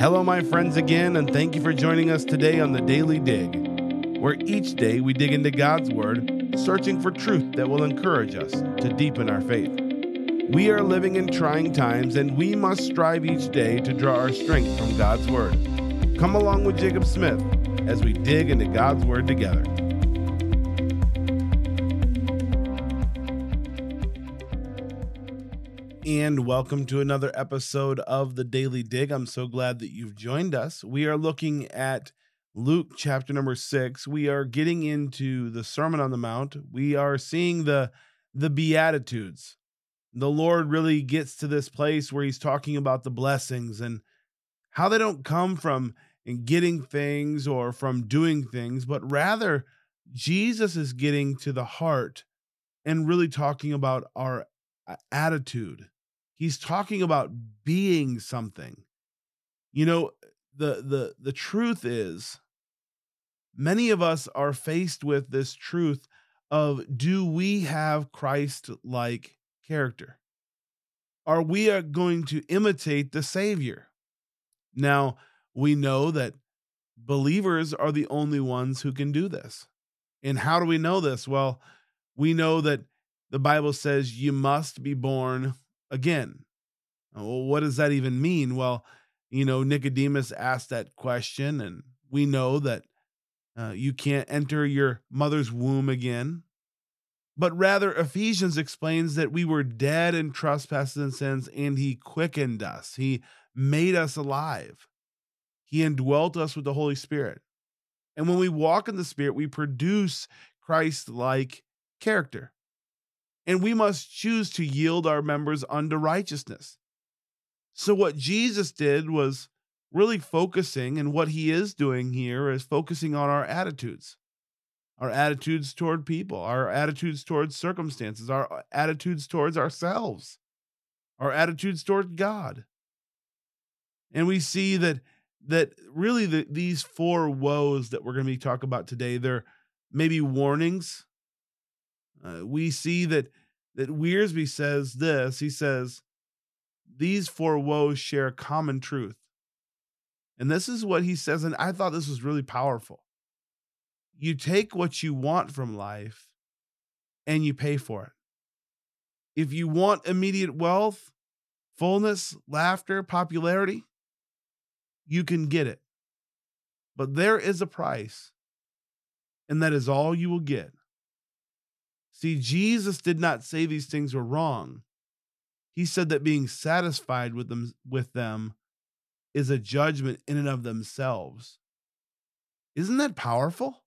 Hello, my friends, again, and thank you for joining us today on the Daily Dig, where each day we dig into God's Word, searching for truth that will encourage us to deepen our faith. We are living in trying times, and we must strive each day to draw our strength from God's Word. Come along with Jacob Smith as we dig into God's Word together. And welcome to another episode of the Daily Dig. I'm so glad that you've joined us. We are looking at Luke chapter number 6. We are getting into the Sermon on the Mount. We are seeing the the beatitudes. The Lord really gets to this place where he's talking about the blessings and how they don't come from getting things or from doing things, but rather Jesus is getting to the heart and really talking about our attitude. He's talking about being something. You know the the the truth is many of us are faced with this truth of do we have christ like character? Are we are going to imitate the savior? Now we know that believers are the only ones who can do this. And how do we know this? Well we know that the bible says you must be born again. Well, what does that even mean? Well, you know, Nicodemus asked that question, and we know that uh, you can't enter your mother's womb again. But rather, Ephesians explains that we were dead in trespasses and sins, and he quickened us. He made us alive. He indwelt us with the Holy Spirit. And when we walk in the Spirit, we produce Christ like character and we must choose to yield our members unto righteousness. So, what Jesus did was really focusing, and what he is doing here is focusing on our attitudes our attitudes toward people, our attitudes towards circumstances, our attitudes towards ourselves, our attitudes toward God. And we see that that really the, these four woes that we're going to be talking about today, they're maybe warnings uh, we see that that Wiersbe says this. He says these four woes share a common truth, and this is what he says. And I thought this was really powerful. You take what you want from life, and you pay for it. If you want immediate wealth, fullness, laughter, popularity, you can get it. But there is a price, and that is all you will get. See, Jesus did not say these things were wrong. He said that being satisfied with them with them is a judgment in and of themselves. Isn't that powerful?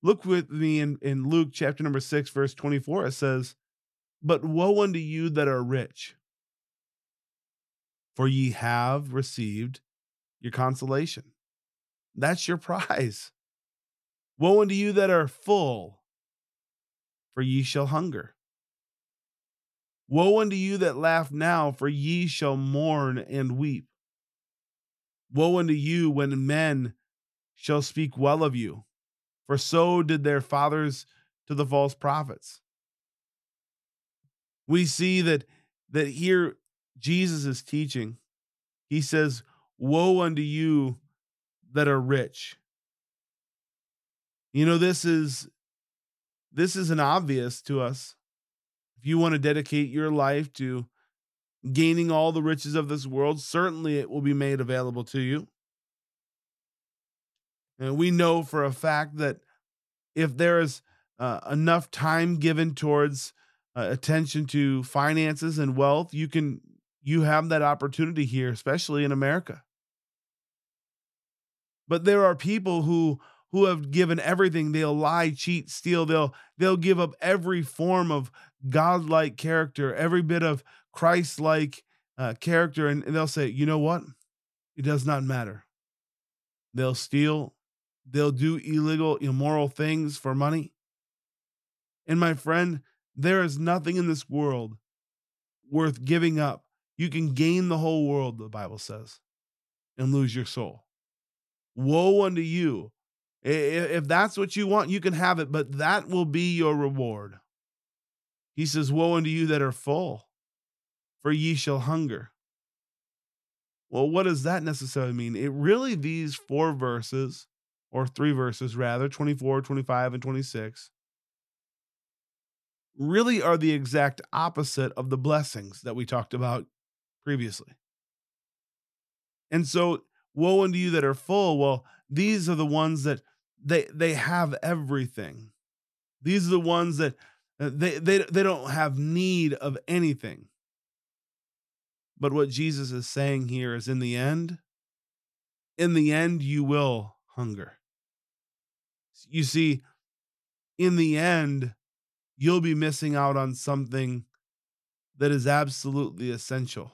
Look with me in, in Luke chapter number 6, verse 24. It says, But woe unto you that are rich, for ye have received your consolation. That's your prize. Woe unto you that are full, for ye shall hunger. Woe unto you that laugh now, for ye shall mourn and weep. Woe unto you when men shall speak well of you, for so did their fathers to the false prophets. We see that that here Jesus is teaching. He says, "Woe unto you that are rich." You know this is this isn't obvious to us. If you want to dedicate your life to gaining all the riches of this world, certainly it will be made available to you. And we know for a fact that if there is uh, enough time given towards uh, attention to finances and wealth, you can you have that opportunity here, especially in America. But there are people who who have given everything. They'll lie cheat steal. They'll they'll give up every form of godlike character every bit of christ-like uh, character and, and they'll say you know what? It does not matter. They'll steal. They'll do illegal immoral things for money. And my friend there is nothing in this world worth giving up. You can gain the whole world the bible says and lose your soul. Woe unto you if that's what you want, you can have it, but that will be your reward. He says, Woe unto you that are full, for ye shall hunger. Well, what does that necessarily mean? It really, these four verses, or three verses rather, 24, 25, and 26, really are the exact opposite of the blessings that we talked about previously. And so, woe unto you that are full. Well, these are the ones that they they have everything. These are the ones that uh, they they they don't have need of anything. But what Jesus is saying here is in the end, in the end, you will hunger. You see, in the end, you'll be missing out on something that is absolutely essential.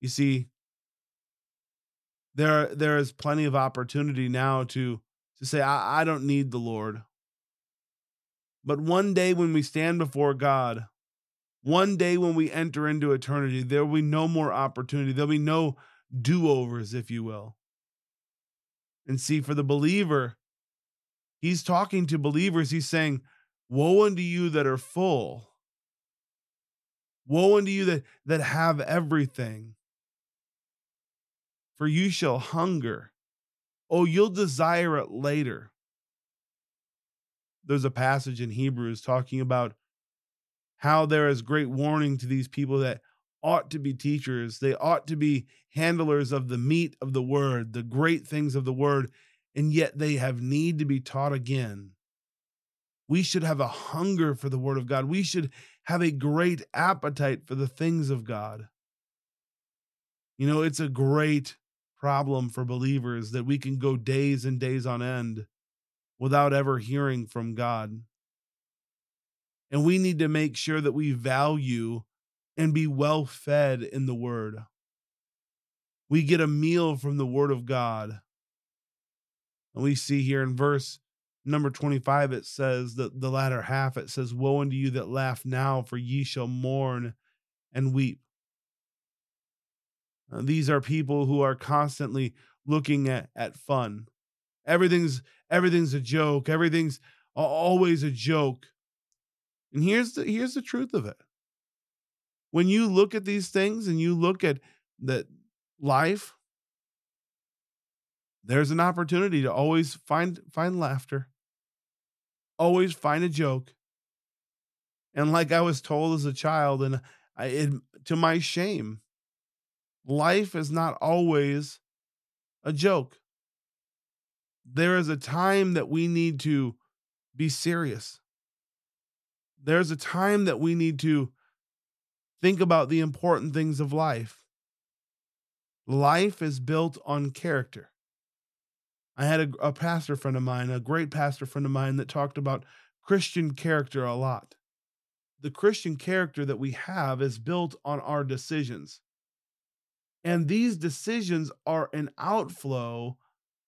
You see, there there is plenty of opportunity now to to say, I, I don't need the Lord. But one day when we stand before God, one day when we enter into eternity, there will be no more opportunity. There'll be no do overs, if you will. And see, for the believer, he's talking to believers. He's saying, Woe unto you that are full. Woe unto you that, that have everything. For you shall hunger. Oh, you'll desire it later. There's a passage in Hebrews talking about how there is great warning to these people that ought to be teachers. They ought to be handlers of the meat of the word, the great things of the word, and yet they have need to be taught again. We should have a hunger for the word of God. We should have a great appetite for the things of God. You know, it's a great problem for believers that we can go days and days on end without ever hearing from God. And we need to make sure that we value and be well fed in the word. We get a meal from the word of God. And we see here in verse number 25, it says that the latter half, it says, Woe unto you that laugh now, for ye shall mourn and weep. Uh, these are people who are constantly looking at, at fun. Everything's everything's a joke. Everything's always a joke. And here's the here's the truth of it. When you look at these things and you look at that life, there's an opportunity to always find find laughter. Always find a joke. And like I was told as a child, and I, it, to my shame, life is not always a joke. There is a time that we need to be serious. There's a time that we need to think about the important things of life. Life is built on character. I had a, a, pastor friend of mine, a great pastor friend of mine, that talked about Christian character a lot. The Christian character that we have is built on our decisions. And these decisions are an outflow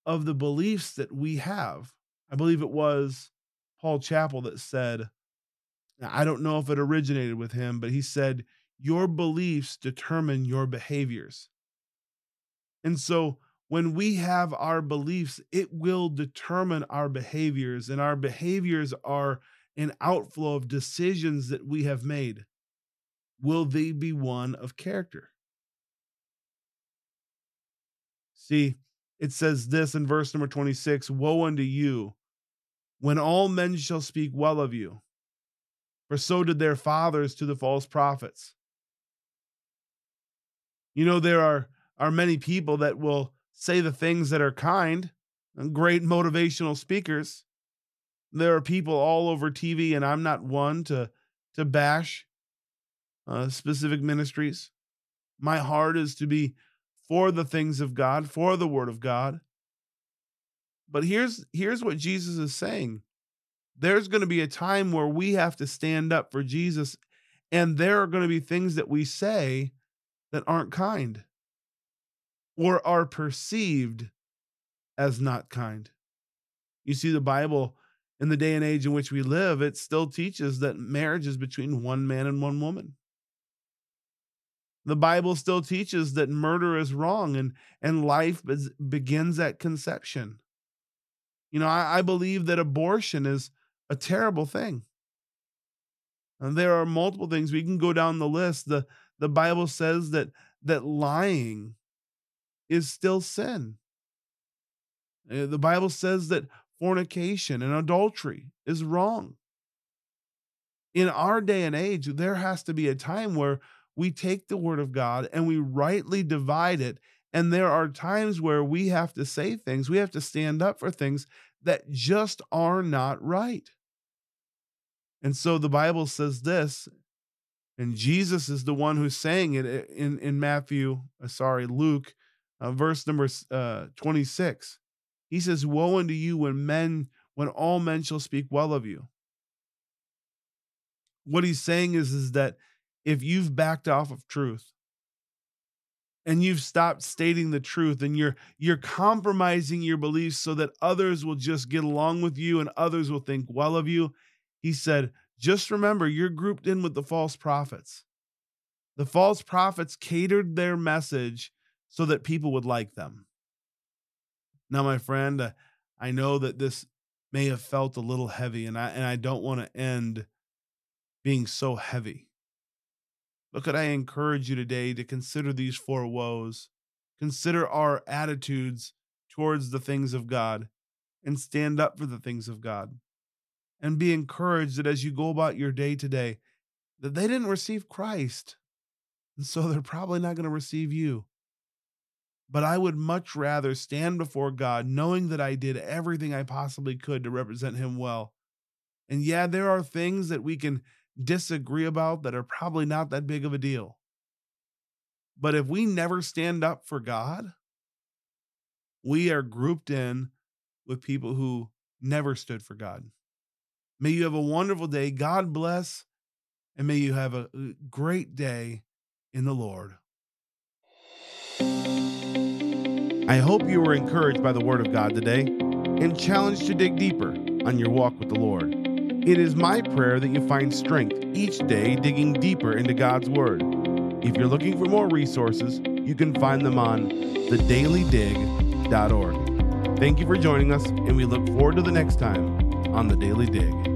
of the beliefs that we have. I believe it was Paul Chappell that said, I don't know if it originated with him, but he said, Your beliefs determine your behaviors. And so when we have our beliefs, it will determine our behaviors, and our behaviors are an outflow of decisions that we have made. Will they be one of character? See, it says this in verse number 26 Woe unto you when all men shall speak well of you for so did their fathers to the false prophets. You know, there are, are many people that will say the things that are kind, and great motivational speakers. There are people all over TV, and I'm not one to, to bash uh, specific ministries. My heart is to be for the things of God, for the word of God. But here's here's what Jesus is saying there's going to be a time where we have to stand up for Jesus, and there are going to be things that we say that aren't kind or are perceived as not kind. You see, the Bible in the day and age in which we live, it still teaches that marriage is between one man and one woman. The Bible still teaches that murder is wrong and, and life begins at conception. You know, I, I believe that abortion is a terrible thing. And there are multiple things we can go down the list. The the Bible says that that lying is still sin. Uh, The Bible says that fornication and adultery is wrong. In our day and age, there has to be a time where we take the word of God and we rightly divide it. And there are times where we have to say things, we have to stand up for things that just are not right. And so the Bible says this, and Jesus is the one who's saying it uh, in, in Matthew, uh, sorry, Luke, uh, verse number uh, 26. He says, Woe unto you when men, when all men shall speak well of you. What he's saying is, is that if you've backed off of truth and you've stopped stating the truth and you're you're compromising your beliefs so that others will just get along with you and others will think well of you, he said, just remember you're grouped in with the false prophets. The false prophets catered their message so that people would like them. Now, my friend, uh, I know that this may have felt a little heavy, and I and I don't want to end being so heavy. But could I encourage you today to consider these four woes, consider our attitudes towards the things of God, and stand up for the things of God, and be encouraged that as you go about your day today, that they didn't receive Christ, and so they're probably not going to receive you. But I would much rather stand before God knowing that I did everything I possibly could to represent Him well. And yeah, there are things that we can disagree about that are probably not that big of a deal. But if we never stand up for God, we are grouped in with people who never stood for God. May you have a wonderful day. God bless. And may you have a uh, great day in the Lord. I hope you were encouraged by the Word of God today and challenged to dig deeper on your walk with the Lord. It is my prayer that you find strength each day digging deeper into God's Word. If you're looking for more resources, you can find them on thedailydig.org. Thank you for joining us, and we look forward to the next time on The Daily Dig.